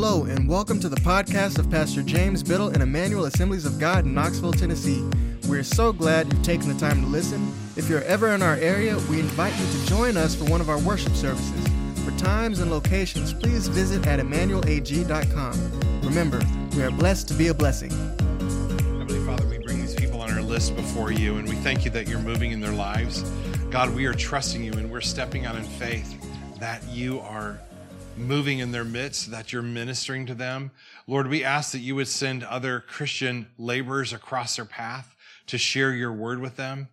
Hello, and welcome to the podcast of Pastor James Biddle and Emmanuel Assemblies of God in Knoxville, Tennessee. We're so glad you've taken the time to listen. If you're ever in our area, we invite you to join us for one of our worship services. For times and locations, please visit at emmanuelag.com. Remember, we are blessed to be a blessing. Heavenly Father, we bring these people on our list before you, and we thank you that you're moving in their lives. God, we are trusting you and we're stepping out in faith that you are moving in their midst, that you're ministering to them. Lord, we ask that you would send other Christian laborers across their path to share your word with them.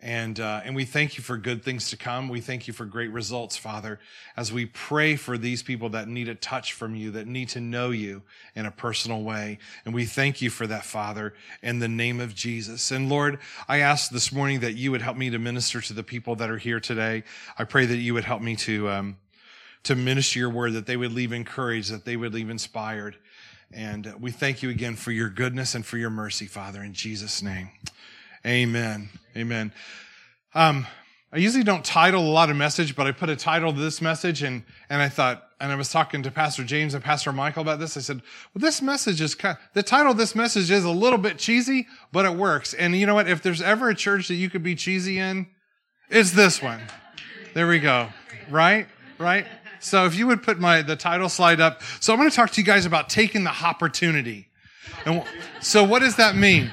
And, uh, and we thank you for good things to come. We thank you for great results, Father, as we pray for these people that need a touch from you, that need to know you in a personal way. And we thank you for that, Father, in the name of Jesus. And Lord, I ask this morning that you would help me to minister to the people that are here today. I pray that you would help me to, um, to minister your word, that they would leave encouraged, that they would leave inspired. And we thank you again for your goodness and for your mercy, Father, in Jesus' name. Amen. Amen. Um, I usually don't title a lot of message, but I put a title to this message and, and I thought, and I was talking to Pastor James and Pastor Michael about this. I said, well, this message is kind of, the title of this message is a little bit cheesy, but it works. And you know what? If there's ever a church that you could be cheesy in, it's this one. There we go. Right? Right? So if you would put my the title slide up. So I'm going to talk to you guys about taking the opportunity. And so what does that mean?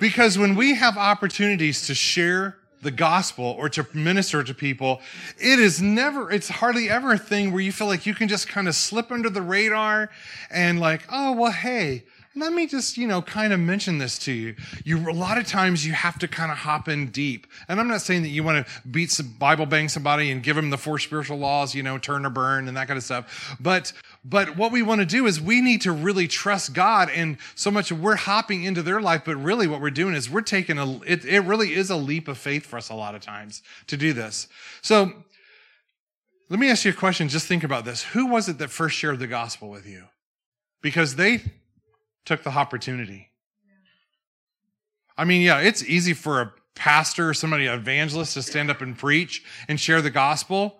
Because when we have opportunities to share the gospel or to minister to people, it is never, it's hardly ever a thing where you feel like you can just kind of slip under the radar and like, oh, well, hey, let me just, you know, kind of mention this to you. You, a lot of times you have to kind of hop in deep. And I'm not saying that you want to beat some Bible bang somebody and give them the four spiritual laws, you know, turn or burn and that kind of stuff. But, but what we want to do is we need to really trust God. And so much we're hopping into their life, but really what we're doing is we're taking a, it, it really is a leap of faith for us a lot of times to do this. So let me ask you a question. Just think about this. Who was it that first shared the gospel with you? Because they took the opportunity. I mean, yeah, it's easy for a pastor or somebody, an evangelist, to stand up and preach and share the gospel.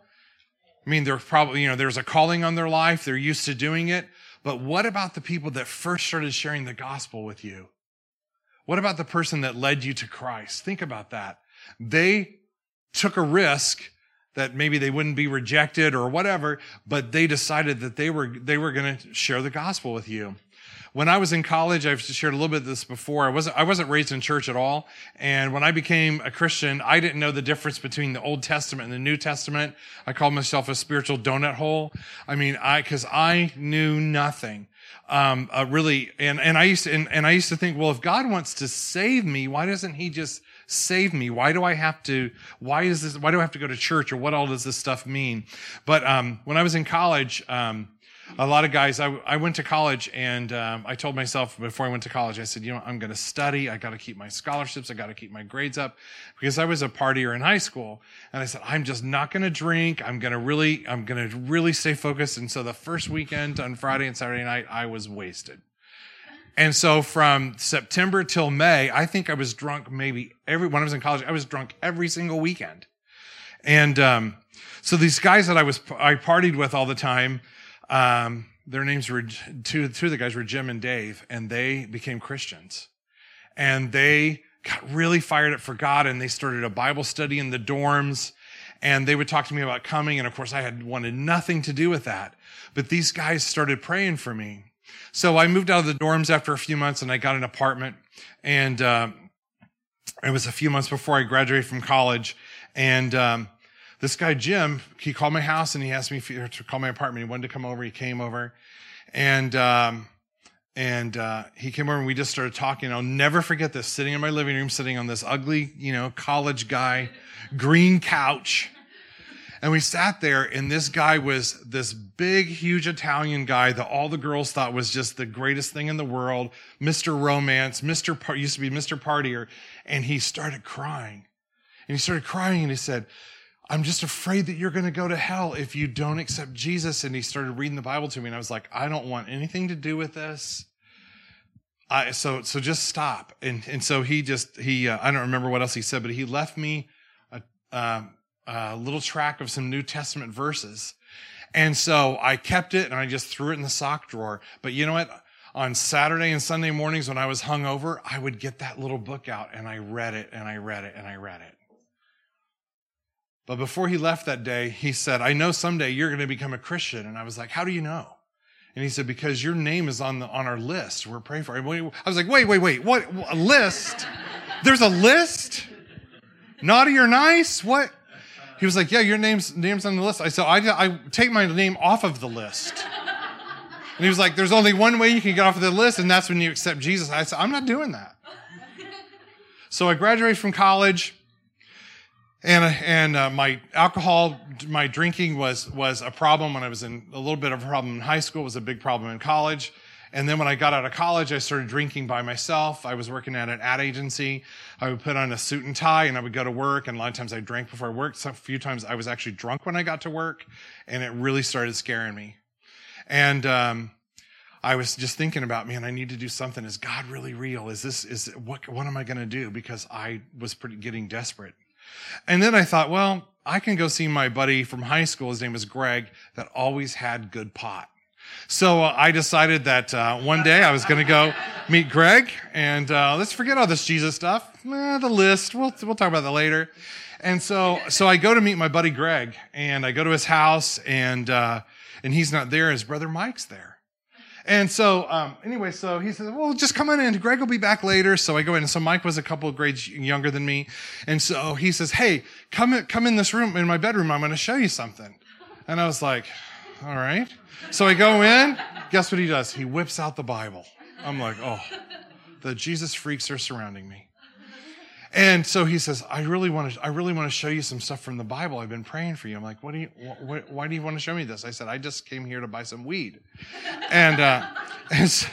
I mean, there's probably, you know, there's a calling on their life. They're used to doing it. But what about the people that first started sharing the gospel with you? What about the person that led you to Christ? Think about that. They took a risk that maybe they wouldn't be rejected or whatever, but they decided that they were, they were going to share the gospel with you. When I was in college, I've shared a little bit of this before. I wasn't, I wasn't raised in church at all. And when I became a Christian, I didn't know the difference between the Old Testament and the New Testament. I called myself a spiritual donut hole. I mean, I, cause I knew nothing. Um, uh, really, and, and I used to, and, and I used to think, well, if God wants to save me, why doesn't he just save me? Why do I have to, why is this, why do I have to go to church or what all does this stuff mean? But, um, when I was in college, um, a lot of guys, I, I went to college and um, I told myself before I went to college, I said, you know, I'm going to study. I got to keep my scholarships. I got to keep my grades up because I was a partier in high school. And I said, I'm just not going to drink. I'm going to really, I'm going to really stay focused. And so the first weekend on Friday and Saturday night, I was wasted. And so from September till May, I think I was drunk maybe every, when I was in college, I was drunk every single weekend. And, um, so these guys that I was, I partied with all the time, um, their names were two, two of the guys were Jim and Dave, and they became Christians. And they got really fired up for God and they started a Bible study in the dorms. And they would talk to me about coming. And of course, I had wanted nothing to do with that. But these guys started praying for me. So I moved out of the dorms after a few months and I got an apartment. And uh, it was a few months before I graduated from college. And um, this guy, Jim, he called my house and he asked me to call my apartment. He wanted to come over. He came over and, um, and, uh, he came over and we just started talking. I'll never forget this sitting in my living room, sitting on this ugly, you know, college guy, green couch. And we sat there and this guy was this big, huge Italian guy that all the girls thought was just the greatest thing in the world. Mr. Romance, Mr. Used to be Mr. Partier. And he started crying and he started crying and he said, I'm just afraid that you're going to go to hell if you don't accept Jesus. And he started reading the Bible to me, and I was like, I don't want anything to do with this. I, so, so just stop. And, and so he just, he, uh, I don't remember what else he said, but he left me a, uh, a little track of some New Testament verses. And so I kept it and I just threw it in the sock drawer. But you know what? On Saturday and Sunday mornings when I was hungover, I would get that little book out and I read it and I read it and I read it. But before he left that day, he said, I know someday you're going to become a Christian. And I was like, How do you know? And he said, Because your name is on the on our list. We're praying for you. I was like, wait, wait, wait. What a list? There's a list? Naughty or nice? What? He was like, Yeah, your name's name's on the list. I said, I, I take my name off of the list. And he was like, There's only one way you can get off of the list, and that's when you accept Jesus. I said, I'm not doing that. So I graduated from college and and uh, my alcohol, my drinking was was a problem when I was in a little bit of a problem in high school. It was a big problem in college. And then when I got out of college, I started drinking by myself. I was working at an ad agency. I would put on a suit and tie and I would go to work. And a lot of times I drank before I worked. So a few times I was actually drunk when I got to work and it really started scaring me. And, um, I was just thinking about, man, I need to do something. Is God really real? Is this, is what, what am I going to do? Because I was pretty getting desperate. And then I thought, well, I can go see my buddy from high school. His name was Greg that always had good pot. So uh, I decided that uh, one day I was going to go meet Greg and uh, let's forget all this Jesus stuff. Eh, the list, we'll, we'll talk about that later. And so, so I go to meet my buddy Greg and I go to his house and, uh, and he's not there. His brother Mike's there. And so, um, anyway, so he says, well, just come on in. Greg will be back later. So I go in. And so Mike was a couple of grades younger than me. And so he says, hey, come, in, come in this room, in my bedroom. I'm going to show you something. And I was like, all right. So I go in. Guess what he does? He whips out the Bible. I'm like, oh, the Jesus freaks are surrounding me. And so he says, I really want to, I really want to show you some stuff from the Bible. I've been praying for you. I'm like, what do you, wh- why do you want to show me this? I said, I just came here to buy some weed. And, uh, and, so,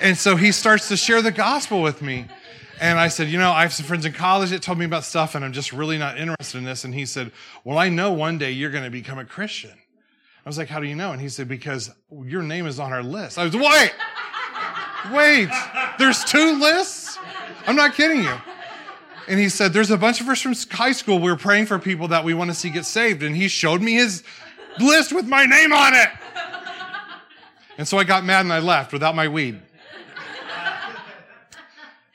and so he starts to share the gospel with me. And I said, you know, I have some friends in college that told me about stuff and I'm just really not interested in this. And he said, well, I know one day you're going to become a Christian. I was like, how do you know? And he said, because your name is on our list. I was, like, wait, wait, there's two lists? I'm not kidding you and he said, There's a bunch of us from high school. We are praying for people that we want to see get saved. And he showed me his list with my name on it. And so I got mad and I left without my weed.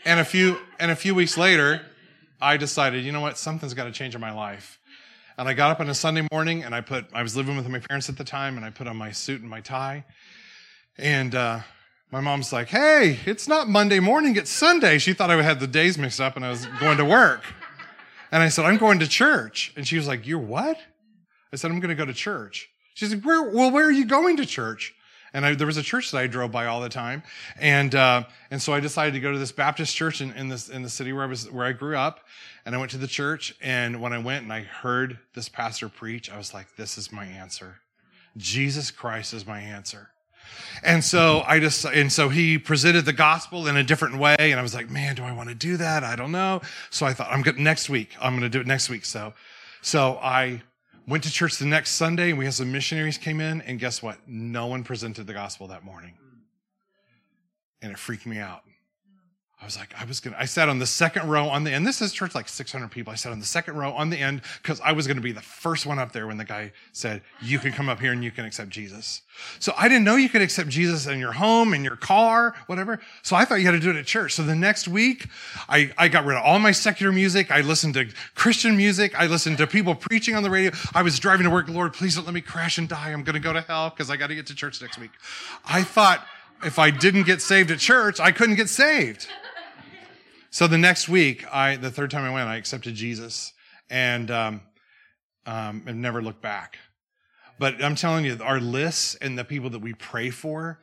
And a few and a few weeks later, I decided, you know what, something's got to change in my life. And I got up on a Sunday morning and I put I was living with my parents at the time and I put on my suit and my tie. And uh, my mom's like, hey, it's not Monday morning, it's Sunday. She thought I had the days mixed up and I was going to work. And I said, I'm going to church. And she was like, You're what? I said, I'm going to go to church. She said, where, Well, where are you going to church? And I, there was a church that I drove by all the time. And, uh, and so I decided to go to this Baptist church in, in, this, in the city where I was, where I grew up. And I went to the church. And when I went and I heard this pastor preach, I was like, This is my answer. Jesus Christ is my answer. And so I just, and so he presented the gospel in a different way. And I was like, man, do I want to do that? I don't know. So I thought, I'm good next week. I'm going to do it next week. So, so I went to church the next Sunday and we had some missionaries came in and guess what? No one presented the gospel that morning. And it freaked me out. I was like, I was gonna, I sat on the second row on the end. This is church like 600 people. I sat on the second row on the end because I was gonna be the first one up there when the guy said, you can come up here and you can accept Jesus. So I didn't know you could accept Jesus in your home, in your car, whatever. So I thought you had to do it at church. So the next week, I, I got rid of all my secular music. I listened to Christian music. I listened to people preaching on the radio. I was driving to work. Lord, please don't let me crash and die. I'm gonna go to hell because I got to get to church next week. I thought if I didn't get saved at church, I couldn't get saved. So the next week, I the third time I went, I accepted Jesus and um, um, have never looked back. But I'm telling you, our lists and the people that we pray for,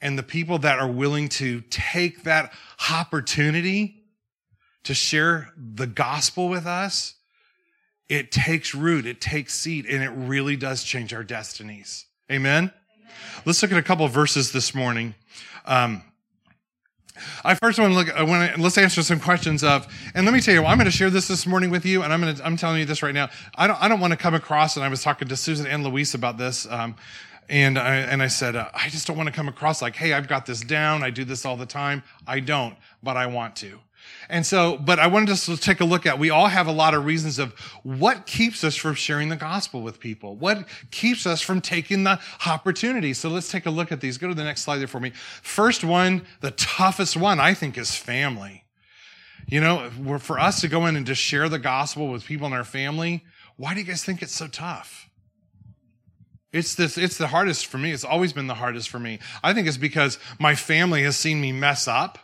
and the people that are willing to take that opportunity to share the gospel with us, it takes root, it takes seed, and it really does change our destinies. Amen. Amen. Let's look at a couple of verses this morning. Um, I first want to look. I want to let's answer some questions of, and let me tell you, I'm going to share this this morning with you, and I'm going to. I'm telling you this right now. I don't. I don't want to come across, and I was talking to Susan and Luis about this, um, and I and I said, uh, I just don't want to come across like, hey, I've got this down. I do this all the time. I don't, but I want to. And so, but I wanted us to take a look at, we all have a lot of reasons of what keeps us from sharing the gospel with people. What keeps us from taking the opportunity. So let's take a look at these. Go to the next slide there for me. First one, the toughest one, I think, is family. You know, for us to go in and just share the gospel with people in our family, why do you guys think it's so tough? It's this, it's the hardest for me. It's always been the hardest for me. I think it's because my family has seen me mess up.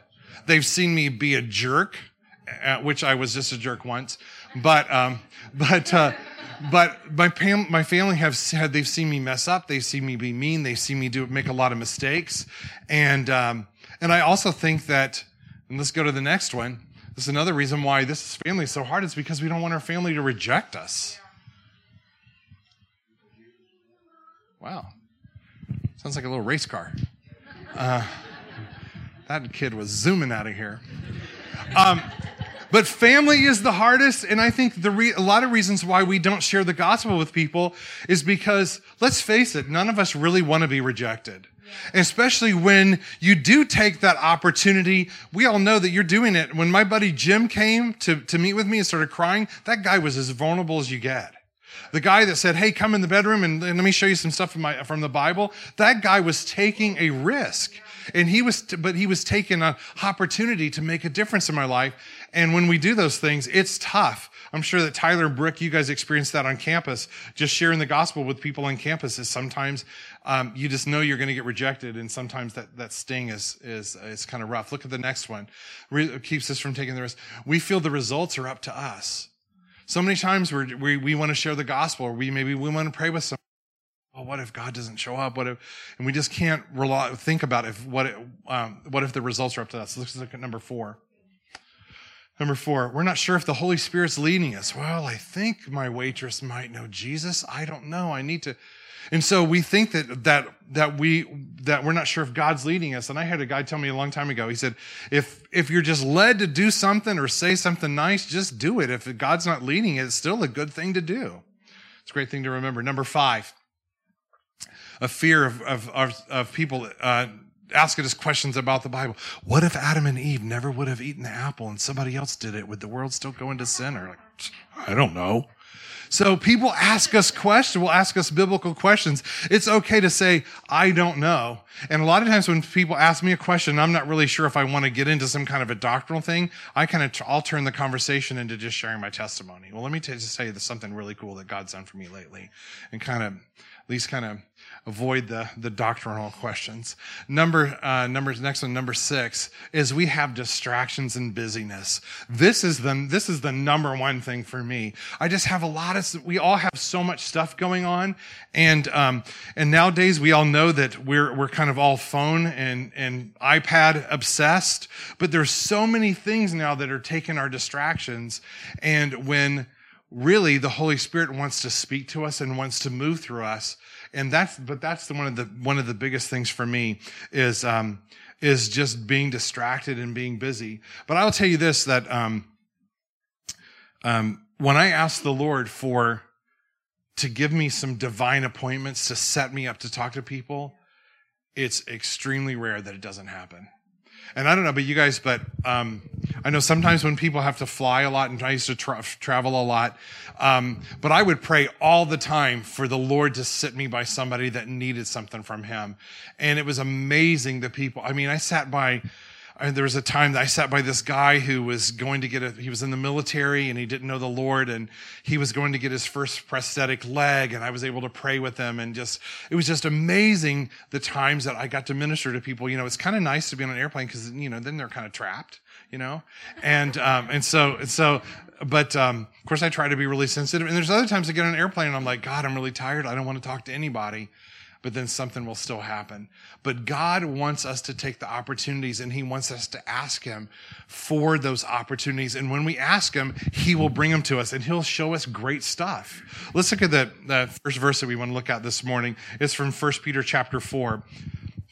They've seen me be a jerk, uh, which I was just a jerk once. But, um, but, uh, but my, my family have said they've seen me mess up. They've seen me be mean. They've seen me do, make a lot of mistakes. And, um, and I also think that, and let's go to the next one. This is another reason why this family is so hard. It's because we don't want our family to reject us. Wow. Sounds like a little race car. Uh, that kid was zooming out of here. Um, but family is the hardest, and I think the re- a lot of reasons why we don't share the gospel with people is because, let's face it, none of us really want to be rejected. Especially when you do take that opportunity. We all know that you're doing it. When my buddy Jim came to, to meet with me and started crying, that guy was as vulnerable as you get. The guy that said, Hey, come in the bedroom and, and let me show you some stuff from, my, from the Bible. That guy was taking a risk. And he was, but he was taking an opportunity to make a difference in my life. And when we do those things, it's tough. I'm sure that Tyler and Brooke, you guys experienced that on campus. Just sharing the gospel with people on campus is sometimes um, you just know you're going to get rejected, and sometimes that that sting is is is kind of rough. Look at the next one. Re- keeps us from taking the risk. We feel the results are up to us. So many times we we we want to share the gospel, or we maybe we want to pray with someone. Well, what if God doesn't show up? What if, and we just can't rely, think about if what it, um, what if the results are up to us. Let's look at number four. Number four, we're not sure if the Holy Spirit's leading us. Well, I think my waitress might know Jesus. I don't know. I need to. And so we think that, that, that we, that we're not sure if God's leading us. And I had a guy tell me a long time ago, he said, if, if you're just led to do something or say something nice, just do it. If God's not leading it, it's still a good thing to do. It's a great thing to remember. Number five, a fear of, of, of, of people, uh, asking us questions about the Bible. What if Adam and Eve never would have eaten the apple and somebody else did it? Would the world still go into sin? Or like, I don't know. So people ask us questions, will ask us biblical questions. It's okay to say, I don't know. And a lot of times when people ask me a question, I'm not really sure if I want to get into some kind of a doctrinal thing. I kind of, I'll turn the conversation into just sharing my testimony. Well, let me t- just tell you something really cool that God's done for me lately and kind of, at least kind of avoid the, the doctrinal questions. Number, uh, numbers, next one, number six, is we have distractions and busyness. This is the, this is the number one thing for me. I just have a lot of, we all have so much stuff going on. And, um, and nowadays we all know that we're, we're kind of all phone and, and iPad obsessed, but there's so many things now that are taking our distractions. And when, really the Holy Spirit wants to speak to us and wants to move through us. And that's, but that's the, one of the, one of the biggest things for me is, um, is just being distracted and being busy. But I'll tell you this, that, um, um, when I ask the Lord for, to give me some divine appointments to set me up to talk to people, it's extremely rare that it doesn't happen. And I don't know about you guys, but um, I know sometimes when people have to fly a lot, and I used to tra- travel a lot, um, but I would pray all the time for the Lord to sit me by somebody that needed something from Him. And it was amazing the people. I mean, I sat by and there was a time that I sat by this guy who was going to get a, he was in the military and he didn't know the Lord and he was going to get his first prosthetic leg and I was able to pray with him and just, it was just amazing the times that I got to minister to people. You know, it's kind of nice to be on an airplane because, you know, then they're kind of trapped, you know, and, um, and so, and so, but, um, of course I try to be really sensitive and there's other times I get on an airplane and I'm like, God, I'm really tired. I don't want to talk to anybody but then something will still happen. But God wants us to take the opportunities and He wants us to ask Him for those opportunities. And when we ask Him, He will bring them to us and He'll show us great stuff. Let's look at the, the first verse that we want to look at this morning. It's from 1 Peter chapter 4.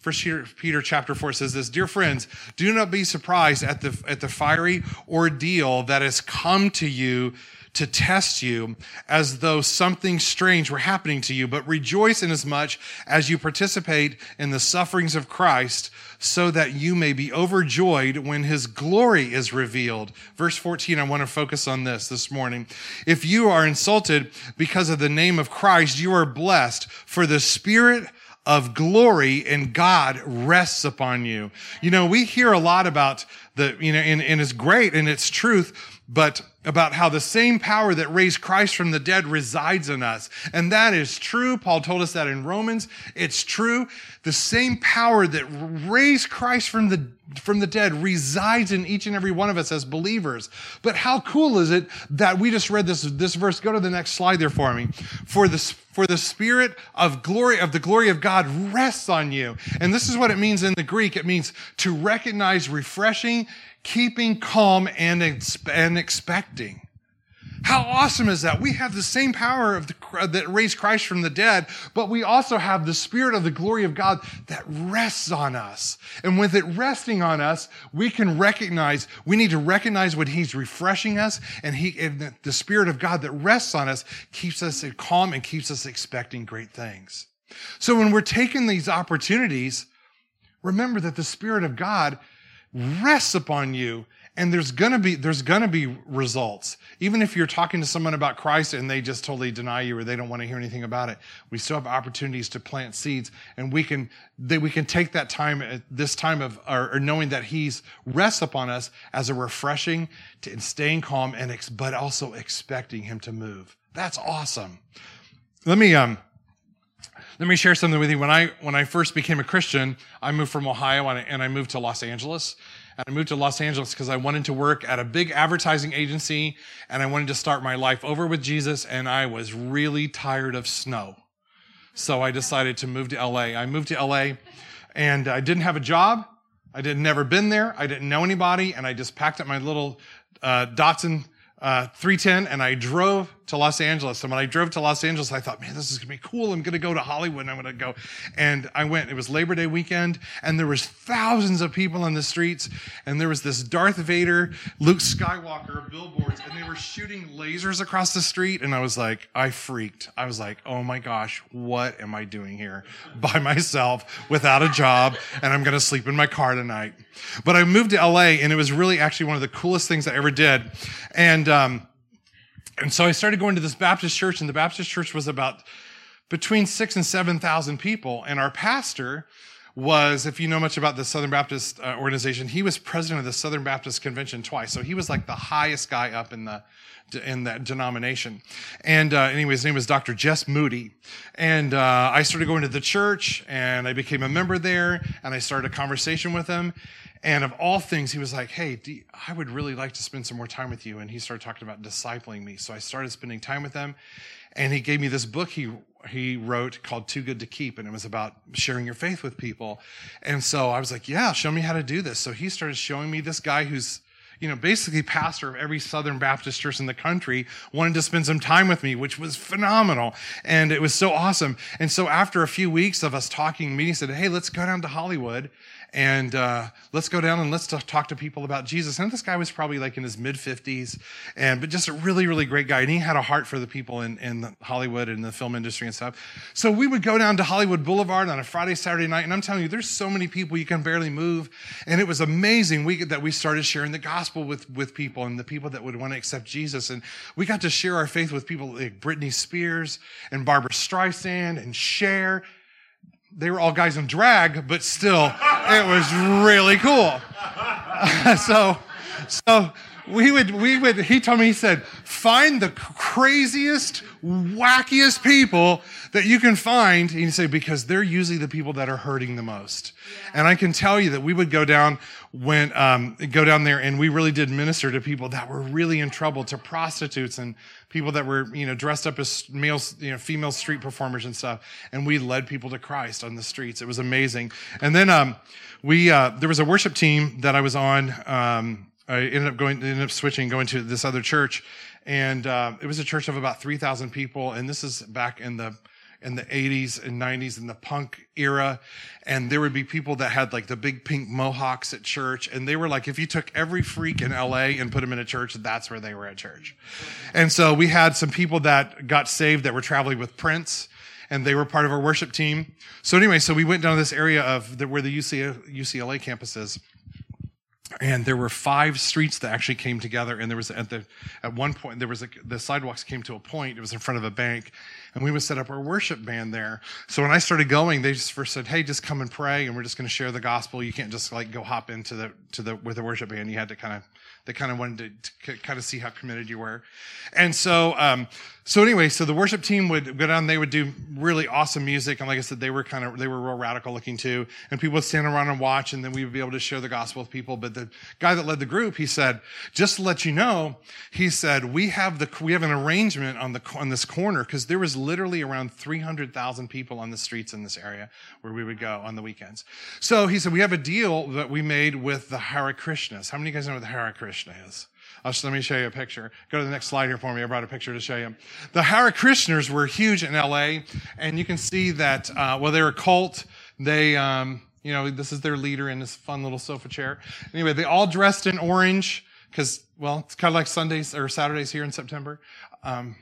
First Peter, chapter 4 says this, Dear friends, do not be surprised at the, at the fiery ordeal that has come to you to test you as though something strange were happening to you, but rejoice inasmuch as you participate in the sufferings of Christ so that you may be overjoyed when his glory is revealed. Verse 14, I want to focus on this this morning. If you are insulted because of the name of Christ, you are blessed for the spirit of glory and God rests upon you. You know, we hear a lot about the, you know, and, and it's great and it's truth, but about how the same power that raised Christ from the dead resides in us. And that is true. Paul told us that in Romans. It's true. The same power that raised Christ from the, from the dead resides in each and every one of us as believers. But how cool is it that we just read this, this verse? Go to the next slide there for me. For the, for the spirit of glory, of the glory of God rests on you. And this is what it means in the Greek. It means to recognize refreshing keeping calm and, and expecting. How awesome is that? We have the same power of the, that raised Christ from the dead, but we also have the spirit of the glory of God that rests on us. And with it resting on us, we can recognize, we need to recognize when he's refreshing us and he, and the spirit of God that rests on us keeps us calm and keeps us expecting great things. So when we're taking these opportunities, remember that the spirit of God rests upon you and there's gonna be there's gonna be results. Even if you're talking to someone about christ and they just totally deny you or they don't want to hear anything about it we still have opportunities to plant seeds and we can that we can take that time at this time of or, or, knowing that he's rests upon us as a refreshing to, and staying calm and ex, but also expecting him to move. That's awesome. Let me um let me share something with you. When I when I first became a Christian, I moved from Ohio and I moved to Los Angeles. And I moved to Los Angeles because I wanted to work at a big advertising agency and I wanted to start my life over with Jesus. And I was really tired of snow, so I decided to move to LA. I moved to LA, and I didn't have a job. I did never been there. I didn't know anybody, and I just packed up my little uh, Datsun uh, 310 and I drove to Los Angeles. And when I drove to Los Angeles, I thought, man, this is gonna be cool. I'm gonna go to Hollywood and I'm gonna go. And I went, it was Labor Day weekend and there was thousands of people on the streets and there was this Darth Vader, Luke Skywalker billboards and they were shooting lasers across the street. And I was like, I freaked. I was like, oh my gosh, what am I doing here by myself without a job? And I'm gonna sleep in my car tonight. But I moved to LA and it was really actually one of the coolest things I ever did. And, um, and so I started going to this Baptist church, and the Baptist church was about between six and 7,000 people. And our pastor was, if you know much about the Southern Baptist uh, organization, he was president of the Southern Baptist Convention twice. So he was like the highest guy up in the, in that denomination. And uh, anyway, his name was Dr. Jess Moody. And uh, I started going to the church and I became a member there and I started a conversation with him. And of all things, he was like, Hey, you, I would really like to spend some more time with you. And he started talking about discipling me. So I started spending time with him. And he gave me this book he, he wrote called Too Good to Keep. And it was about sharing your faith with people. And so I was like, Yeah, show me how to do this. So he started showing me this guy who's you know, basically pastor of every Southern Baptist church in the country, wanted to spend some time with me, which was phenomenal. And it was so awesome. And so after a few weeks of us talking, meeting, said, Hey, let's go down to Hollywood and uh, let's go down and let's talk to people about Jesus. And this guy was probably like in his mid 50s, and but just a really, really great guy. And he had a heart for the people in, in Hollywood and the film industry and stuff. So we would go down to Hollywood Boulevard on a Friday, Saturday night, and I'm telling you, there's so many people you can barely move. And it was amazing we, that we started sharing the gospel with, with people and the people that would want to accept Jesus. And we got to share our faith with people like Britney Spears and Barbra Streisand and Cher they were all guys in drag, but still, it was really cool. so, so we would, we would, he told me, he said, find the craziest, wackiest people that you can find. And he said, because they're usually the people that are hurting the most. Yeah. And I can tell you that we would go down when, um, go down there and we really did minister to people that were really in trouble, to prostitutes and people that were, you know, dressed up as males, you know, female street performers and stuff. And we led people to Christ on the streets. It was amazing. And then, um, we, uh, there was a worship team that I was on, um, I ended up going, ended up switching, going to this other church, and uh, it was a church of about three thousand people. And this is back in the in the 80s and 90s in the punk era. And there would be people that had like the big pink mohawks at church. And they were like, if you took every freak in LA and put them in a church, that's where they were at church. And so we had some people that got saved that were traveling with Prince and they were part of our worship team. So anyway, so we went down to this area of the, where the UCLA campus is and there were five streets that actually came together. And there was at the at one point there was a, the sidewalks came to a point. It was in front of a bank. And we would set up our worship band there. So when i started going they just first said hey just come and pray and we're just going to share the gospel. You can't just like go hop into the to the with the worship band. You had to kind of they kind of wanted to, to kind of see how committed you were. And so um, so anyway, so the worship team would go down, they would do really awesome music. And like I said, they were kind of, they were real radical looking too. And people would stand around and watch and then we would be able to share the gospel with people. But the guy that led the group, he said, just to let you know, he said, we have the, we have an arrangement on the, on this corner because there was literally around 300,000 people on the streets in this area where we would go on the weekends. So he said, we have a deal that we made with the Hare Krishnas. How many of you guys know what the Hare Krishna is? Just, let me show you a picture. Go to the next slide here for me. I brought a picture to show you. The Hare Krishnas were huge in LA, and you can see that, uh, well, they're a cult. They, um, you know, this is their leader in this fun little sofa chair. Anyway, they all dressed in orange because, well, it's kind of like Sundays or Saturdays here in September. Um,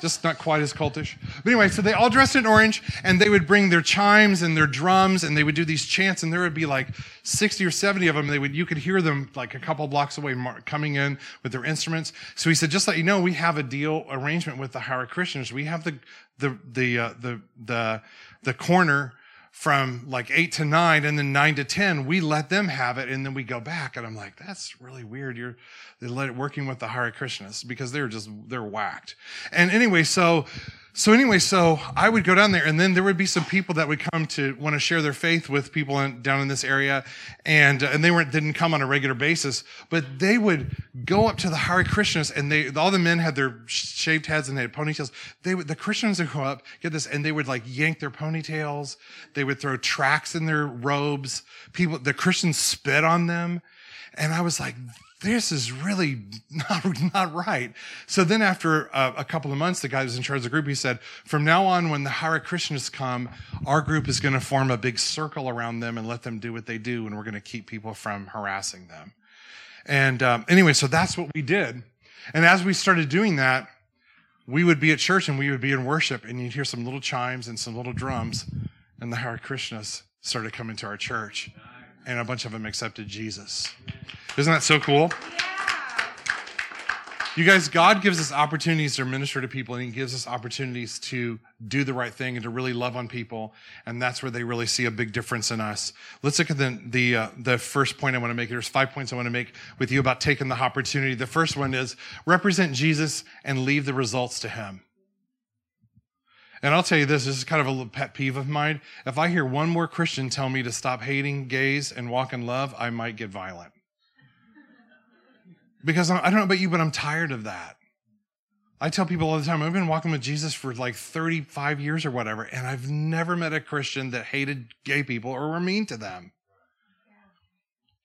just not quite as cultish. But anyway, so they all dressed in orange and they would bring their chimes and their drums and they would do these chants and there would be like 60 or 70 of them. They would, you could hear them like a couple blocks away coming in with their instruments. So he said, just let you know, we have a deal arrangement with the Hare Krishnas. We have the, the, the, uh, the, the, the corner from like eight to nine and then nine to 10, we let them have it and then we go back. And I'm like, that's really weird. You're they let it working with the Hare Krishnas because they're just, they're whacked. And anyway, so, so anyway, so I would go down there and then there would be some people that would come to want to share their faith with people in, down in this area. And, and they weren't, didn't come on a regular basis, but they would go up to the Hare Krishnas and they, all the men had their shaved heads and they had ponytails. They would, the Christians would go up, get this, and they would like yank their ponytails. They would throw tracks in their robes. People, the Christians spit on them. And I was like, this is really not, not right. So then after a, a, couple of months, the guy was in charge of the group, he said, from now on, when the Hare Krishnas come, our group is going to form a big circle around them and let them do what they do. And we're going to keep people from harassing them. And um, anyway, so that's what we did. And as we started doing that, we would be at church and we would be in worship and you'd hear some little chimes and some little drums and the Hare Krishnas started coming to our church and a bunch of them accepted Jesus. Isn't that so cool? You guys, God gives us opportunities to minister to people and He gives us opportunities to do the right thing and to really love on people. And that's where they really see a big difference in us. Let's look at the, the, uh, the first point I want to make. There's five points I want to make with you about taking the opportunity. The first one is represent Jesus and leave the results to Him. And I'll tell you this, this is kind of a little pet peeve of mine. If I hear one more Christian tell me to stop hating gays and walk in love, I might get violent. Because I don't know about you, but I'm tired of that. I tell people all the time, I've been walking with Jesus for like 35 years or whatever, and I've never met a Christian that hated gay people or were mean to them.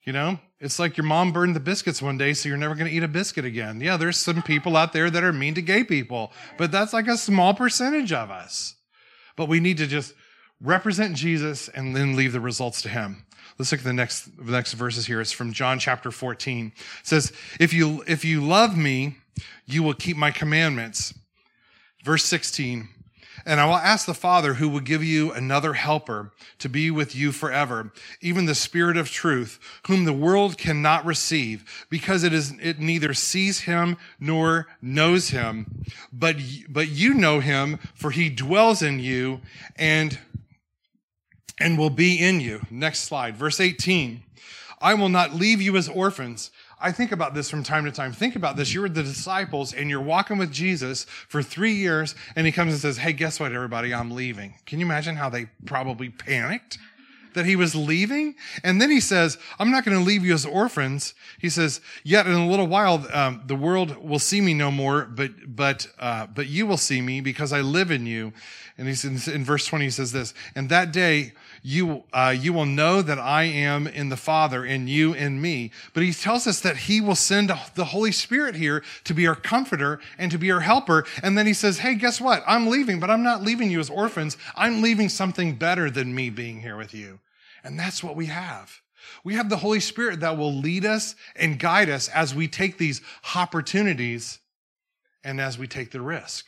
You know, it's like your mom burned the biscuits one day, so you're never going to eat a biscuit again. Yeah, there's some people out there that are mean to gay people, but that's like a small percentage of us. But we need to just represent Jesus and then leave the results to him. Let's look at the next the next verses here. It's from John chapter 14. It says, "If you if you love me, you will keep my commandments." Verse 16. And I will ask the Father who will give you another helper to be with you forever, even the Spirit of truth, whom the world cannot receive, because it is, it neither sees him nor knows him. But, but you know him, for he dwells in you and, and will be in you. Next slide, verse 18. I will not leave you as orphans. I think about this from time to time. Think about this. You're the disciples and you're walking with Jesus for three years, and he comes and says, Hey, guess what, everybody? I'm leaving. Can you imagine how they probably panicked? That he was leaving. And then he says, I'm not going to leave you as orphans. He says, yet in a little while, um, the world will see me no more, but, but, uh, but you will see me because I live in you. And he's in, in verse 20, he says this, and that day you, uh, you will know that I am in the Father and you in me. But he tells us that he will send the Holy Spirit here to be our comforter and to be our helper. And then he says, Hey, guess what? I'm leaving, but I'm not leaving you as orphans. I'm leaving something better than me being here with you. And that's what we have. We have the Holy Spirit that will lead us and guide us as we take these opportunities and as we take the risk.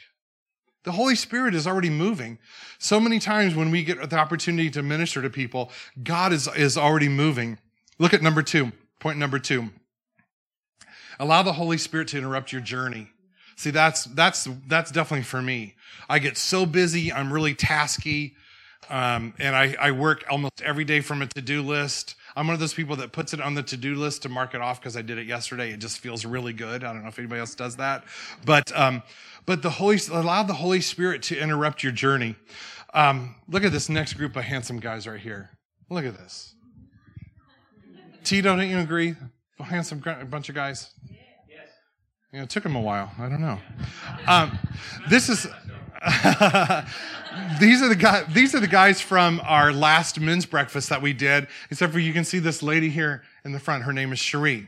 The Holy Spirit is already moving. So many times when we get the opportunity to minister to people, God is, is already moving. Look at number two, point number two. Allow the Holy Spirit to interrupt your journey. See, that's, that's, that's definitely for me. I get so busy. I'm really tasky. Um, and I, I work almost every day from a to-do list. I'm one of those people that puts it on the to-do list to mark it off because I did it yesterday. It just feels really good. I don't know if anybody else does that, but, um, but the Holy, allow the Holy Spirit to interrupt your journey. Um, look at this next group of handsome guys right here. Look at this. Tito, don't you agree? A handsome bunch of guys. Yes. You know, it took him a while. I don't know. Um, this is. these are the guys. These are the guys from our last men's breakfast that we did. Except for you can see this lady here in the front. Her name is Cherie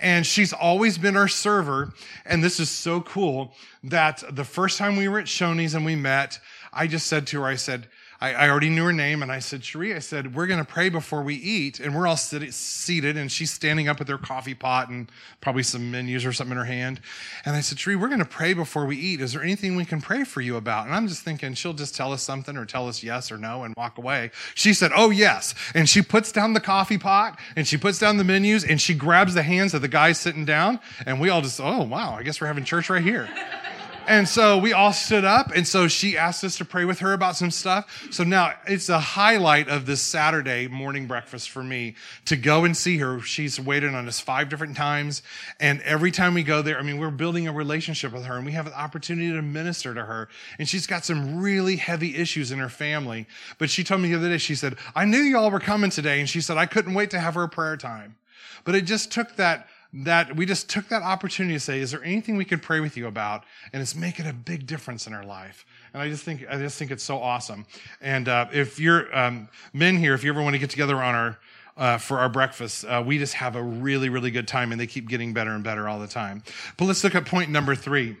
and she's always been our server. And this is so cool that the first time we were at Shoney's and we met, I just said to her, I said, I, I already knew her name, and I said, Cherie, I said, we're going to pray before we eat. And we're all sit- seated, and she's standing up with her coffee pot and probably some menus or something in her hand. And I said, Cherie, we're going to pray before we eat. Is there anything we can pray for you about? And I'm just thinking she'll just tell us something or tell us yes or no and walk away. She said, Oh, yes. And she puts down the coffee pot and she puts down the menus and she grabs the hands of the guy sitting down. And we all just, Oh, wow, I guess we're having church right here. And so we all stood up. And so she asked us to pray with her about some stuff. So now it's a highlight of this Saturday morning breakfast for me to go and see her. She's waited on us five different times. And every time we go there, I mean, we're building a relationship with her and we have an opportunity to minister to her. And she's got some really heavy issues in her family. But she told me the other day, she said, I knew y'all were coming today. And she said, I couldn't wait to have her prayer time. But it just took that that we just took that opportunity to say, is there anything we can pray with you about? And it's making a big difference in our life. And I just think, I just think it's so awesome. And uh, if you're um, men here, if you ever want to get together on our, uh, for our breakfast, uh, we just have a really, really good time and they keep getting better and better all the time. But let's look at point number three.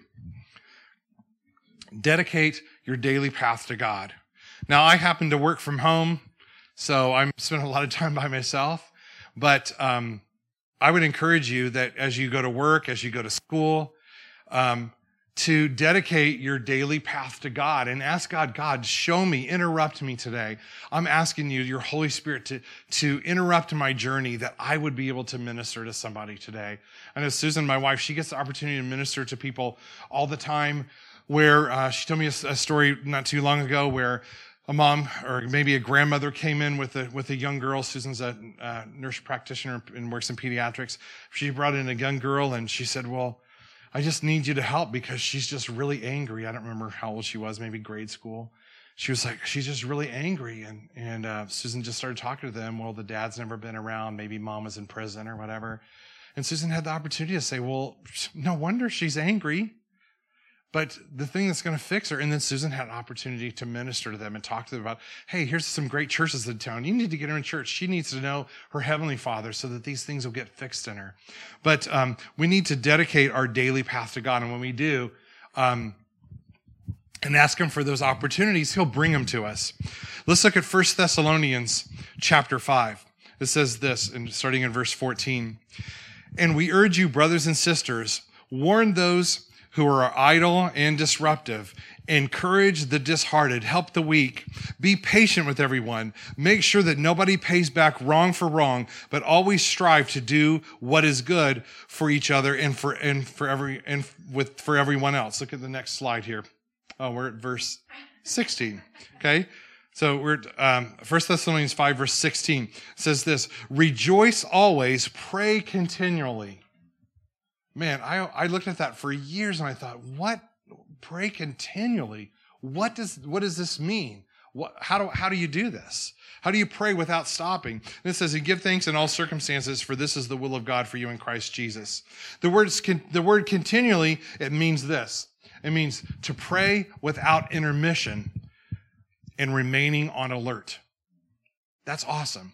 Dedicate your daily path to God. Now, I happen to work from home, so I'm spending a lot of time by myself, but, um, I would encourage you that as you go to work, as you go to school, um, to dedicate your daily path to God and ask God, God, show me, interrupt me today. I'm asking you, your Holy Spirit, to, to interrupt my journey that I would be able to minister to somebody today. I know Susan, my wife, she gets the opportunity to minister to people all the time where uh, she told me a, a story not too long ago where a mom or maybe a grandmother came in with a with a young girl. Susan's a nurse practitioner and works in pediatrics. She brought in a young girl and she said, "Well, I just need you to help because she's just really angry." I don't remember how old she was, maybe grade school. She was like, "She's just really angry," and and uh, Susan just started talking to them. Well, the dad's never been around. Maybe mom was in prison or whatever. And Susan had the opportunity to say, "Well, no wonder she's angry." But the thing that's going to fix her, and then Susan had an opportunity to minister to them and talk to them about, hey, here's some great churches in town. You need to get her in church. She needs to know her heavenly Father so that these things will get fixed in her. But um, we need to dedicate our daily path to God, and when we do, um, and ask Him for those opportunities, He'll bring them to us. Let's look at 1 Thessalonians chapter 5. It says this, and starting in verse 14. And we urge you, brothers and sisters, warn those who are idle and disruptive. Encourage the disheartened, help the weak, be patient with everyone. Make sure that nobody pays back wrong for wrong, but always strive to do what is good for each other and for and for every and with for everyone else. Look at the next slide here. Oh, we're at verse 16. Okay. So we're um, 1 Thessalonians 5, verse 16 says this Rejoice always, pray continually man, I, I looked at that for years and I thought, what? Pray continually. What does, what does this mean? What, how, do, how do you do this? How do you pray without stopping? And it says, and give thanks in all circumstances, for this is the will of God for you in Christ Jesus. The, words, the word continually, it means this. It means to pray without intermission and remaining on alert. That's awesome.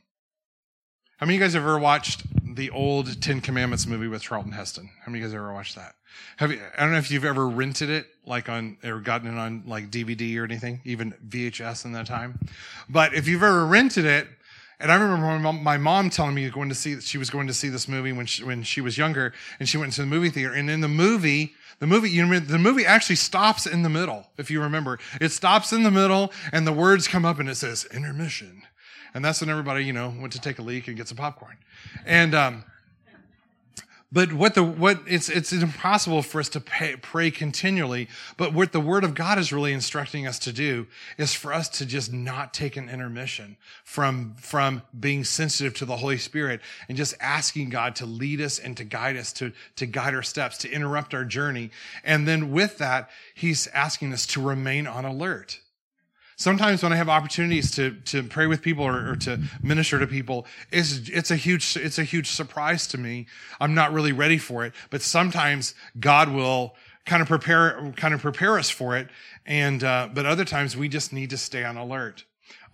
How many of you guys have ever watched the old Ten Commandments movie with Charlton Heston? How many of you guys ever watched that? Have you, I don't know if you've ever rented it, like on, or gotten it on like DVD or anything, even VHS in that time. But if you've ever rented it, and I remember my mom, telling me going to see she was going to see this movie when she, when she was younger, and she went to the movie theater. And in the movie, the movie, you know, the movie actually stops in the middle. If you remember, it stops in the middle, and the words come up, and it says intermission. And that's when everybody, you know, went to take a leak and get some popcorn. And um, but what the what it's it's impossible for us to pay, pray continually. But what the Word of God is really instructing us to do is for us to just not take an intermission from from being sensitive to the Holy Spirit and just asking God to lead us and to guide us to to guide our steps to interrupt our journey. And then with that, He's asking us to remain on alert sometimes when I have opportunities to to pray with people or, or, to minister to people, it's it's a huge it's a huge surprise to me. I'm not really ready for it, but sometimes God will kind of prepare kind of prepare us for it, and uh, but other times we just need to stay on alert.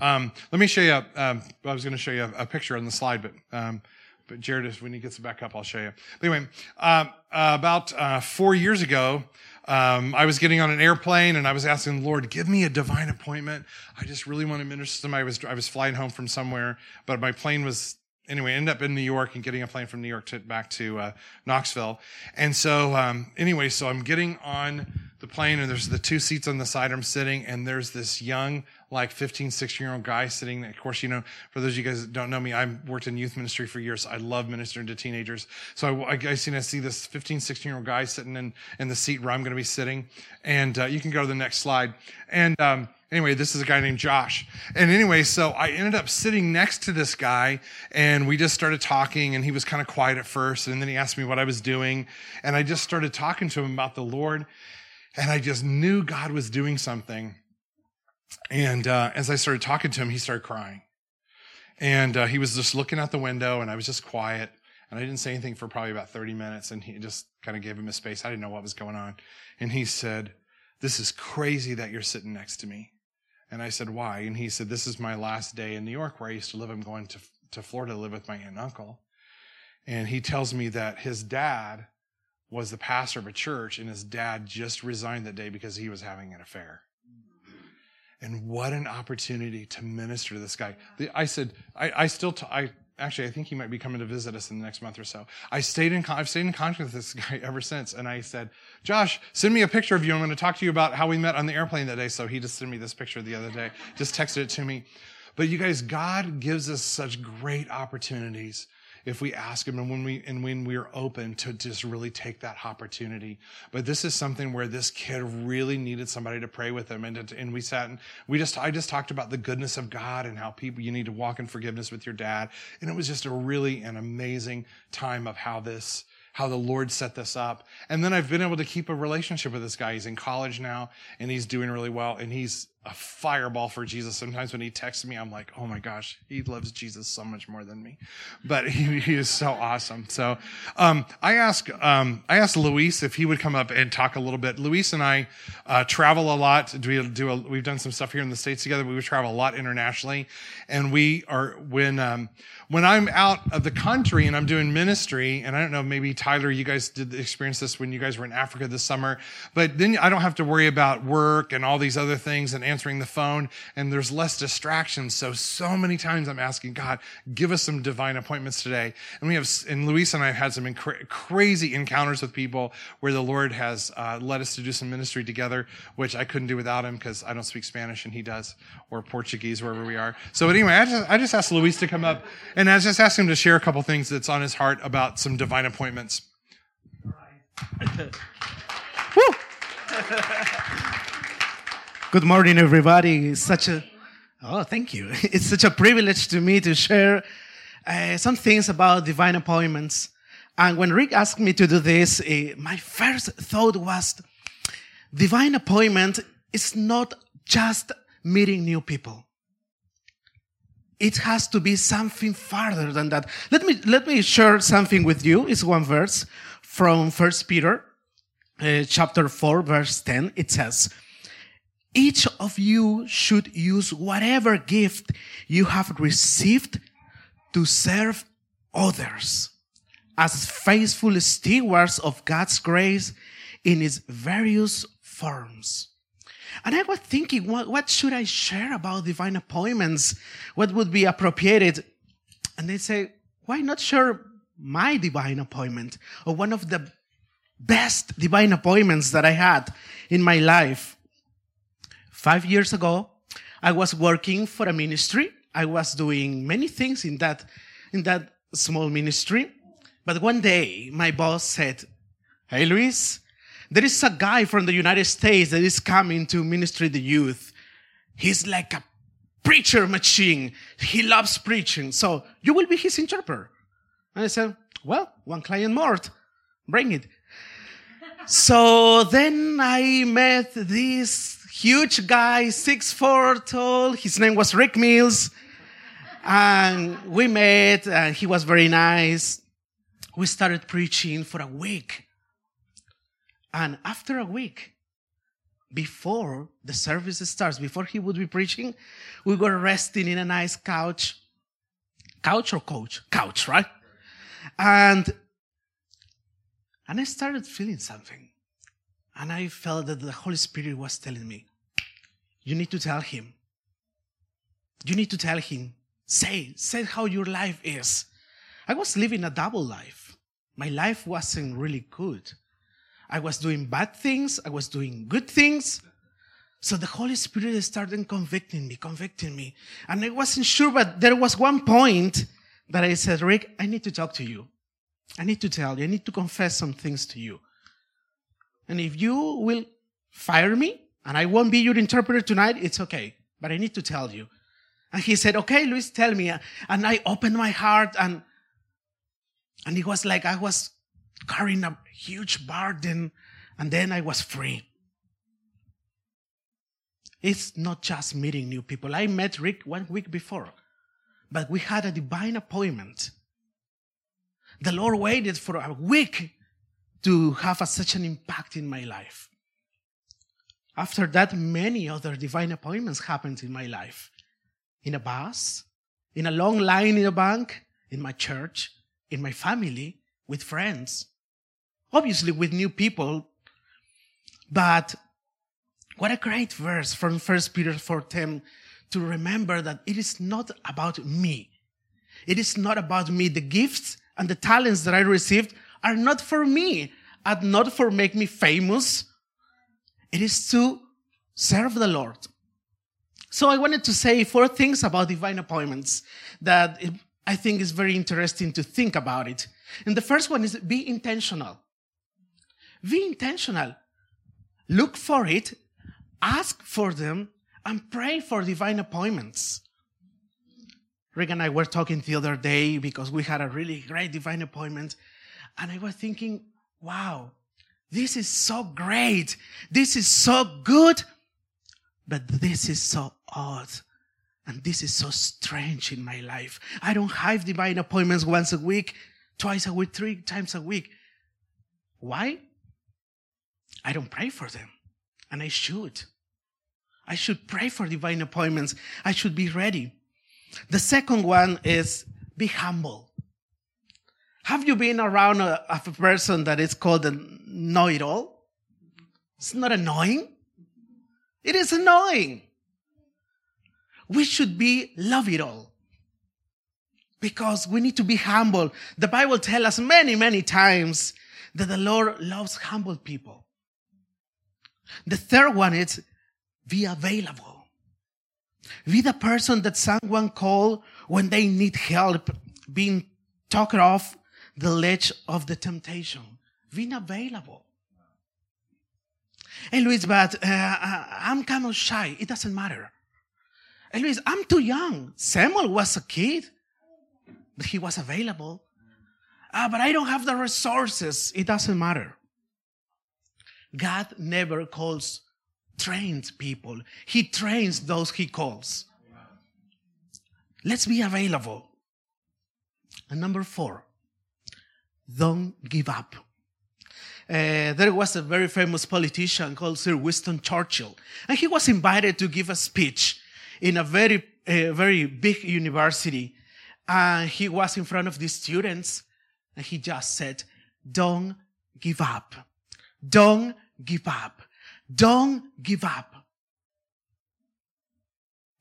Um, let me show you. Um, I was going to show you a, a, picture on the slide, but. Um, but Jared, when he gets it back up, I'll show you. But anyway, uh, about uh, four years ago, um, I was getting on an airplane and I was asking the Lord, give me a divine appointment. I just really want to minister to somebody. I was, I was flying home from somewhere, but my plane was, anyway, ended up in New York and getting a plane from New York to back to uh, Knoxville. And so, um, anyway, so I'm getting on the plane and there's the two seats on the side I'm sitting and there's this young like 15, 16 year old guy sitting. Of course, you know, for those of you guys that don't know me, I worked in youth ministry for years. I love ministering to teenagers. So I, I, I see, I see this 15, 16 year old guy sitting in, in the seat where I'm going to be sitting. And, uh, you can go to the next slide. And, um, anyway, this is a guy named Josh. And anyway, so I ended up sitting next to this guy and we just started talking and he was kind of quiet at first. And then he asked me what I was doing. And I just started talking to him about the Lord. And I just knew God was doing something. And uh, as I started talking to him, he started crying. And uh, he was just looking out the window, and I was just quiet. And I didn't say anything for probably about 30 minutes. And he just kind of gave him a space. I didn't know what was going on. And he said, This is crazy that you're sitting next to me. And I said, Why? And he said, This is my last day in New York where I used to live. I'm going to, to Florida to live with my aunt and uncle. And he tells me that his dad was the pastor of a church, and his dad just resigned that day because he was having an affair. And what an opportunity to minister to this guy. I said, I, I still, t- I actually, I think he might be coming to visit us in the next month or so. I stayed in, I've stayed in contact with this guy ever since. And I said, Josh, send me a picture of you. I'm going to talk to you about how we met on the airplane that day. So he just sent me this picture the other day, just texted it to me. But you guys, God gives us such great opportunities if we ask him and when we and when we are open to just really take that opportunity. But this is something where this kid really needed somebody to pray with him, and and we sat and we just I just talked about the goodness of God and how people you need to walk in forgiveness with your dad, and it was just a really an amazing time of how this how the Lord set this up. And then I've been able to keep a relationship with this guy. He's in college now and he's doing really well. And he's a fireball for Jesus. Sometimes when he texts me, I'm like, oh my gosh, he loves Jesus so much more than me. But he, he is so awesome. So um, I asked um, I asked Luis if he would come up and talk a little bit. Luis and I uh, travel a lot. We do a, we've done some stuff here in the states together. We would travel a lot internationally, and we are when um, when I'm out of the country and I'm doing ministry. And I don't know, maybe Tyler, you guys did experience this when you guys were in Africa this summer. But then I don't have to worry about work and all these other things and answering the phone and there's less distractions. So, so many times I'm asking God, give us some divine appointments today. And we have, and Luis and I have had some crazy encounters with people where the Lord has uh, led us to do some ministry together, which I couldn't do without him because I don't speak Spanish and he does, or Portuguese, wherever we are. So anyway, I just, I just asked Luis to come up and I just asked him to share a couple things that's on his heart about some divine appointments. Woo! Good morning, everybody. It's such a oh, thank you. It's such a privilege to me to share uh, some things about divine appointments. And when Rick asked me to do this, uh, my first thought was, divine appointment is not just meeting new people. It has to be something farther than that. Let me let me share something with you. It's one verse from First Peter, uh, chapter four, verse ten. It says each of you should use whatever gift you have received to serve others as faithful stewards of God's grace in its various forms. And I was thinking, what, what should I share about divine appointments? What would be appropriated? And they say, why not share my divine appointment or one of the best divine appointments that I had in my life? Five years ago, I was working for a ministry. I was doing many things in that, in that small ministry. But one day, my boss said, Hey, Luis, there is a guy from the United States that is coming to ministry the youth. He's like a preacher machine. He loves preaching. So you will be his interpreter. And I said, well, one client more. Bring it. so then I met this huge guy, six four tall. His name was Rick Mills. And we met and he was very nice. We started preaching for a week. And after a week, before the service starts, before he would be preaching, we were resting in a nice couch. Couch or coach? Couch, right? And, and I started feeling something. And I felt that the Holy Spirit was telling me, you need to tell him. You need to tell him. Say, say how your life is. I was living a double life. My life wasn't really good. I was doing bad things, I was doing good things. So the Holy Spirit started convicting me, convicting me. And I wasn't sure, but there was one point that I said, Rick, I need to talk to you. I need to tell you, I need to confess some things to you. And if you will fire me and I won't be your interpreter tonight, it's okay. But I need to tell you. And he said, okay, Luis, tell me. And I opened my heart and, and it was like I was carrying a huge burden, and then I was free. It's not just meeting new people. I met Rick one week before, but we had a divine appointment. The Lord waited for a week to have a, such an impact in my life. After that, many other divine appointments happened in my life. In a bus, in a long line in a bank, in my church, in my family, with friends, obviously with new people. But what a great verse from 1 Peter 4:10 to remember that it is not about me. It is not about me. The gifts and the talents that I received are not for me and not for make me famous. It is to serve the Lord. So I wanted to say four things about divine appointments that I think is very interesting to think about it. And the first one is be intentional. Be intentional. Look for it, ask for them, and pray for divine appointments. Rick and I were talking the other day because we had a really great divine appointment. And I was thinking, wow, this is so great. This is so good. But this is so odd. And this is so strange in my life. I don't have divine appointments once a week twice a week, three times a week. Why? I don't pray for them. And I should. I should pray for divine appointments. I should be ready. The second one is be humble. Have you been around a, a person that is called a know it all? It's not annoying. It is annoying. We should be love it all because we need to be humble. The Bible tells us many, many times that the Lord loves humble people. The third one is be available. Be the person that someone call when they need help being talked off the ledge of the temptation. Being available. Hey, Luis, but uh, uh I'm kind of shy. It doesn't matter. Hey, Luis, I'm too young. Samuel was a kid but he was available. Ah, but I don't have the resources. It doesn't matter. God never calls trained people. He trains those he calls. Let's be available. And number four, don't give up. uh, there was a very famous politician called Sir Winston Churchill, and he was invited to give a speech in a very, uh, very big university. And he was in front of the students, and he just said, "Don't give up. Don't give up. Don't give up.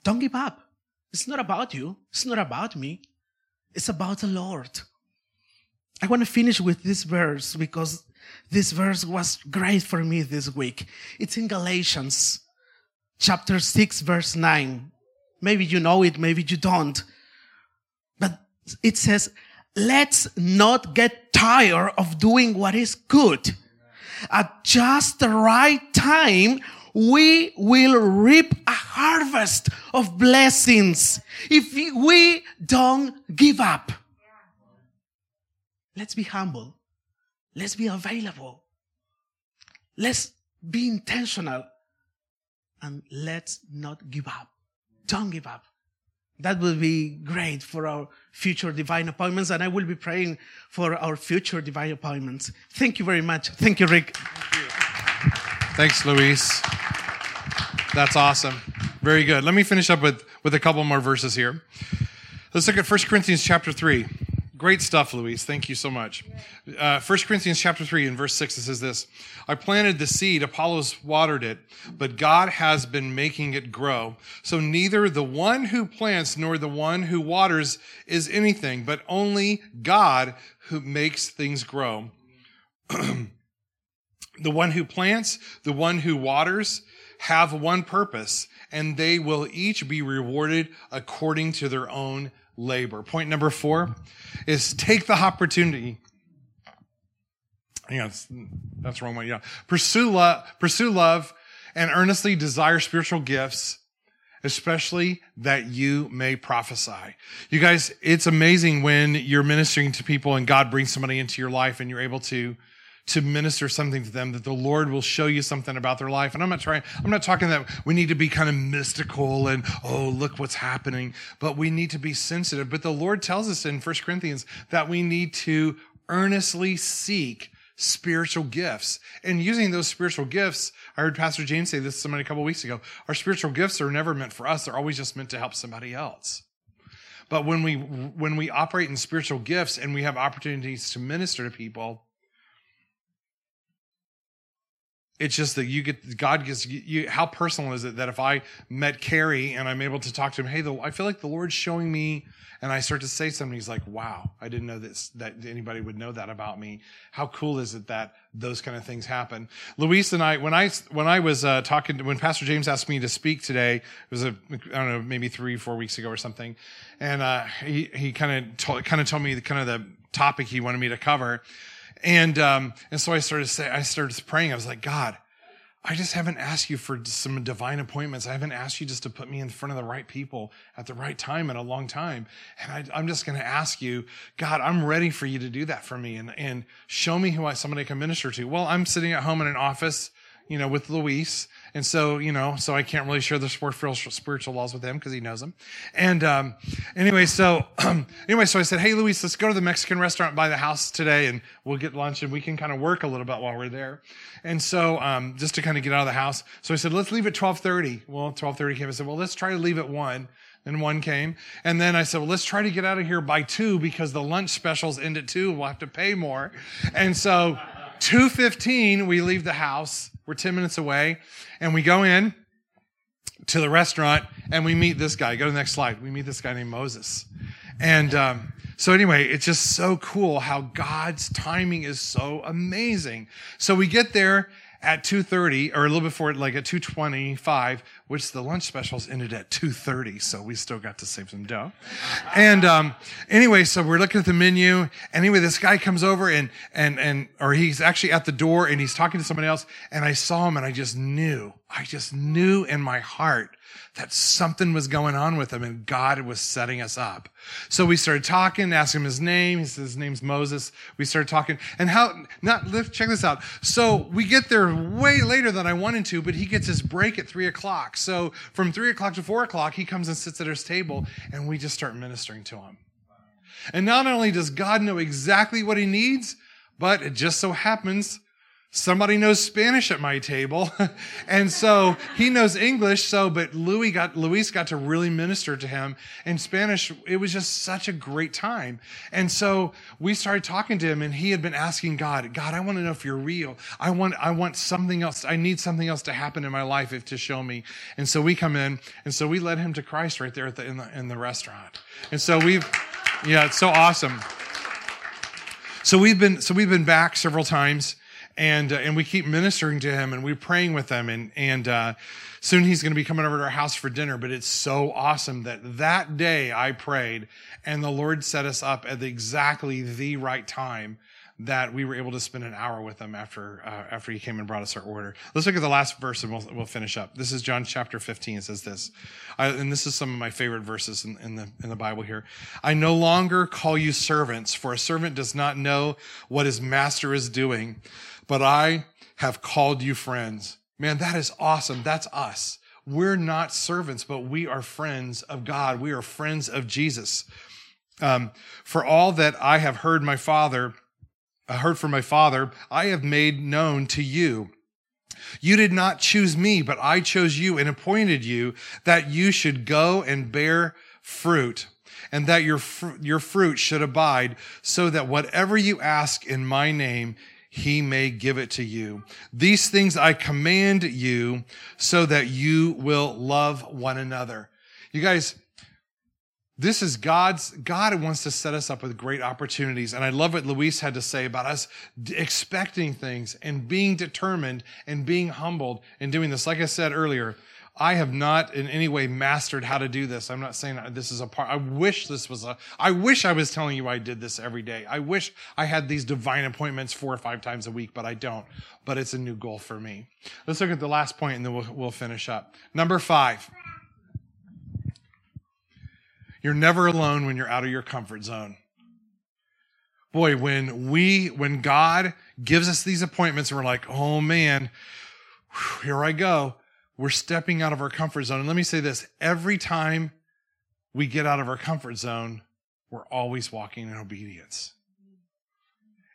Don't give up. It's not about you. It's not about me. It's about the Lord." I want to finish with this verse because this verse was great for me this week. It's in Galatians chapter 6 verse 9. Maybe you know it, maybe you don't. But it says, let's not get tired of doing what is good. At just the right time, we will reap a harvest of blessings if we don't give up. Let's be humble. Let's be available. Let's be intentional. And let's not give up. Don't give up. That will be great for our future divine appointments. And I will be praying for our future divine appointments. Thank you very much. Thank you, Rick. Thanks, Luis. That's awesome. Very good. Let me finish up with, with a couple more verses here. Let's look at 1 Corinthians chapter 3. Great stuff, Luis. Thank you so much. Uh, 1 Corinthians chapter 3 and verse 6, it says this I planted the seed, Apollos watered it, but God has been making it grow. So neither the one who plants nor the one who waters is anything, but only God who makes things grow. the one who plants, the one who waters, have one purpose, and they will each be rewarded according to their own labor. Point number four is take the opportunity. Yeah, that's the wrong one. Yeah. Pursue love, pursue love and earnestly desire spiritual gifts, especially that you may prophesy. You guys, it's amazing when you're ministering to people and God brings somebody into your life and you're able to to minister something to them that the Lord will show you something about their life. And I'm not trying, I'm not talking that we need to be kind of mystical and, oh, look what's happening, but we need to be sensitive. But the Lord tells us in 1 Corinthians that we need to earnestly seek spiritual gifts. And using those spiritual gifts, I heard Pastor James say this somebody a couple weeks ago. Our spiritual gifts are never meant for us. They're always just meant to help somebody else. But when we, when we operate in spiritual gifts and we have opportunities to minister to people, it's just that you get God gets you, how personal is it that if I met Carrie and I'm able to talk to him, hey, the, I feel like the Lord's showing me, and I start to say something, he's like, wow, I didn't know this that anybody would know that about me. How cool is it that those kind of things happen? Luis and I, when I when I was uh, talking, when Pastor James asked me to speak today, it was a I don't know maybe three four weeks ago or something, and uh, he he kind of kind of told me the kind of the topic he wanted me to cover. And, um, and so I started say, I started praying. I was like, God, I just haven't asked you for some divine appointments. I haven't asked you just to put me in front of the right people at the right time in a long time. And I I, am just going to ask you, God, I'm ready for you to do that for me and, and show me who I, somebody can minister to. Well, I'm sitting at home in an office, you know, with Luis and so, you know, so I can't really share the spiritual laws with him because he knows them. And um, anyway, so anyway, so I said, "Hey, Luis, let's go to the Mexican restaurant by the house today, and we'll get lunch, and we can kind of work a little bit while we're there." And so, um, just to kind of get out of the house, so I said, "Let's leave at 12:30." Well, 12:30 came. I said, "Well, let's try to leave at one." And one came. And then I said, well, let's try to get out of here by two because the lunch specials end at two. We'll have to pay more. And so 2.15, we leave the house. We're 10 minutes away and we go in to the restaurant and we meet this guy. Go to the next slide. We meet this guy named Moses. And um, so, anyway, it's just so cool how God's timing is so amazing. So we get there at 2.30 or a little before like at 2.25 which the lunch specials ended at 2.30 so we still got to save some dough and um, anyway so we're looking at the menu anyway this guy comes over and and and or he's actually at the door and he's talking to somebody else and i saw him and i just knew i just knew in my heart that something was going on with him and God was setting us up. So we started talking, asked him his name. He says his name's Moses. We started talking and how, not, lift check this out. So we get there way later than I wanted to, but he gets his break at three o'clock. So from three o'clock to four o'clock, he comes and sits at his table and we just start ministering to him. And not only does God know exactly what he needs, but it just so happens somebody knows Spanish at my table. and so he knows English. So, but Louis got, Luis got to really minister to him in Spanish. It was just such a great time. And so we started talking to him and he had been asking God, God, I want to know if you're real. I want, I want something else. I need something else to happen in my life if to show me. And so we come in and so we led him to Christ right there the, in the, in the restaurant. And so we've, yeah, it's so awesome. So we've been, so we've been back several times and uh, and we keep ministering to him and we're praying with him and and uh, soon he's going to be coming over to our house for dinner but it's so awesome that that day i prayed and the lord set us up at the, exactly the right time that we were able to spend an hour with him after uh, after he came and brought us our order. Let's look at the last verse and we'll, we'll finish up. This is John chapter 15. It says this, and this is some of my favorite verses in, in, the in the Bible here. I no longer call you servants, for a servant does not know what his master is doing but I have called you friends. Man, that is awesome. That's us. We're not servants, but we are friends of God. We are friends of Jesus. Um, for all that I have heard my father, I heard from my father, I have made known to you. You did not choose me, but I chose you and appointed you that you should go and bear fruit and that your, fr- your fruit should abide so that whatever you ask in my name, he may give it to you. These things I command you so that you will love one another. You guys, this is God's, God wants to set us up with great opportunities. And I love what Luis had to say about us expecting things and being determined and being humbled and doing this. Like I said earlier, I have not in any way mastered how to do this. I'm not saying this is a part. I wish this was a, I wish I was telling you I did this every day. I wish I had these divine appointments four or five times a week, but I don't. But it's a new goal for me. Let's look at the last point and then we'll, we'll finish up. Number five. You're never alone when you're out of your comfort zone. Boy, when we, when God gives us these appointments and we're like, oh man, here I go we're stepping out of our comfort zone. And let me say this every time we get out of our comfort zone, we're always walking in obedience.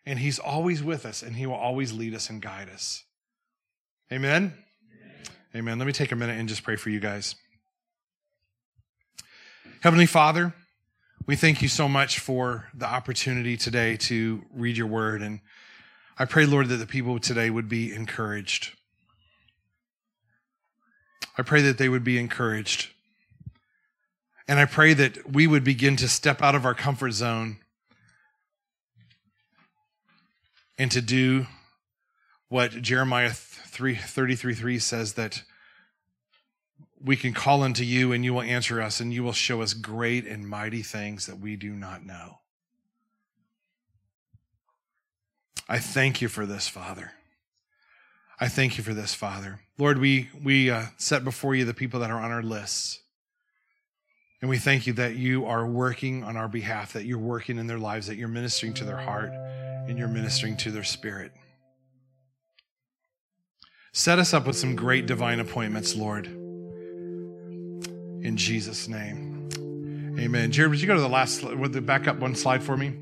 And He's always with us, and He will always lead us and guide us. Amen? Amen. Amen. Let me take a minute and just pray for you guys. Heavenly Father, we thank you so much for the opportunity today to read your word. And I pray, Lord, that the people today would be encouraged. I pray that they would be encouraged. And I pray that we would begin to step out of our comfort zone and to do what Jeremiah 3, 33 3 says that we can call unto you and you will answer us and you will show us great and mighty things that we do not know. I thank you for this, Father. I thank you for this, Father. Lord, we, we uh, set before you the people that are on our lists. And we thank you that you are working on our behalf, that you're working in their lives, that you're ministering to their heart, and you're ministering to their spirit. Set us up with some great divine appointments, Lord. In Jesus' name. Amen. Jared, would you go to the last, would the back up one slide for me?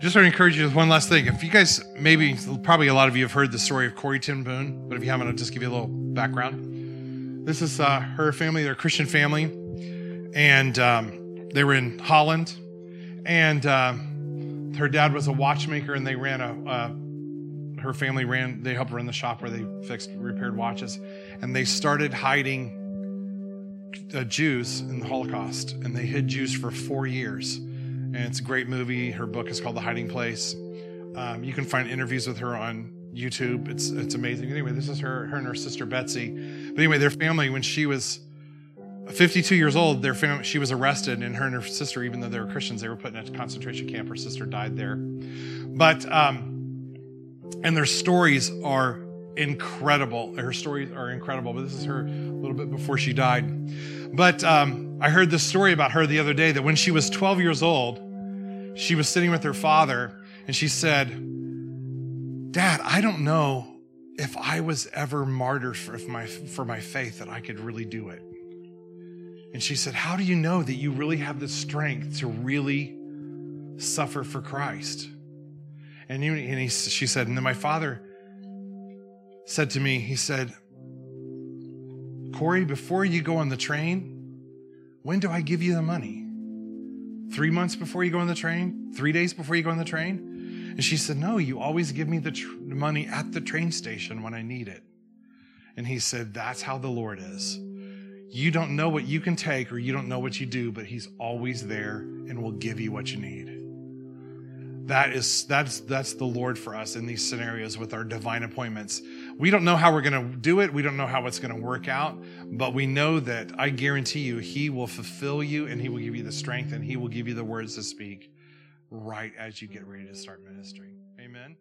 Just want to encourage you with one last thing. If you guys, maybe, probably a lot of you have heard the story of Corrie ten Boom, but if you haven't, I'll just give you a little background. This is uh, her family, they're Christian family, and um, they were in Holland, and uh, her dad was a watchmaker, and they ran a, uh, her family ran, they helped run the shop where they fixed, repaired watches, and they started hiding uh, Jews in the Holocaust, and they hid Jews for four years and it's a great movie. Her book is called The Hiding Place. Um, you can find interviews with her on YouTube. It's it's amazing. Anyway, this is her her and her sister Betsy. But anyway, their family when she was 52 years old, their family she was arrested, and her and her sister, even though they were Christians, they were put in a concentration camp. Her sister died there. But um, and their stories are incredible. Her stories are incredible. But this is her a little bit before she died. But um, I heard this story about her the other day that when she was 12 years old, she was sitting with her father and she said, Dad, I don't know if I was ever martyred for my, for my faith that I could really do it. And she said, How do you know that you really have the strength to really suffer for Christ? And, he, and he, she said, And then my father, said to me, he said, Corrie, before you go on the train, when do I give you the money? Three months before you go on the train? Three days before you go on the train? And she said, No, you always give me the tr- money at the train station when I need it. And he said, That's how the Lord is. You don't know what you can take or you don't know what you do, but He's always there and will give you what you need. That is that's that's the Lord for us in these scenarios with our divine appointments. We don't know how we're going to do it. We don't know how it's going to work out, but we know that I guarantee you he will fulfill you and he will give you the strength and he will give you the words to speak right as you get ready to start ministering. Amen.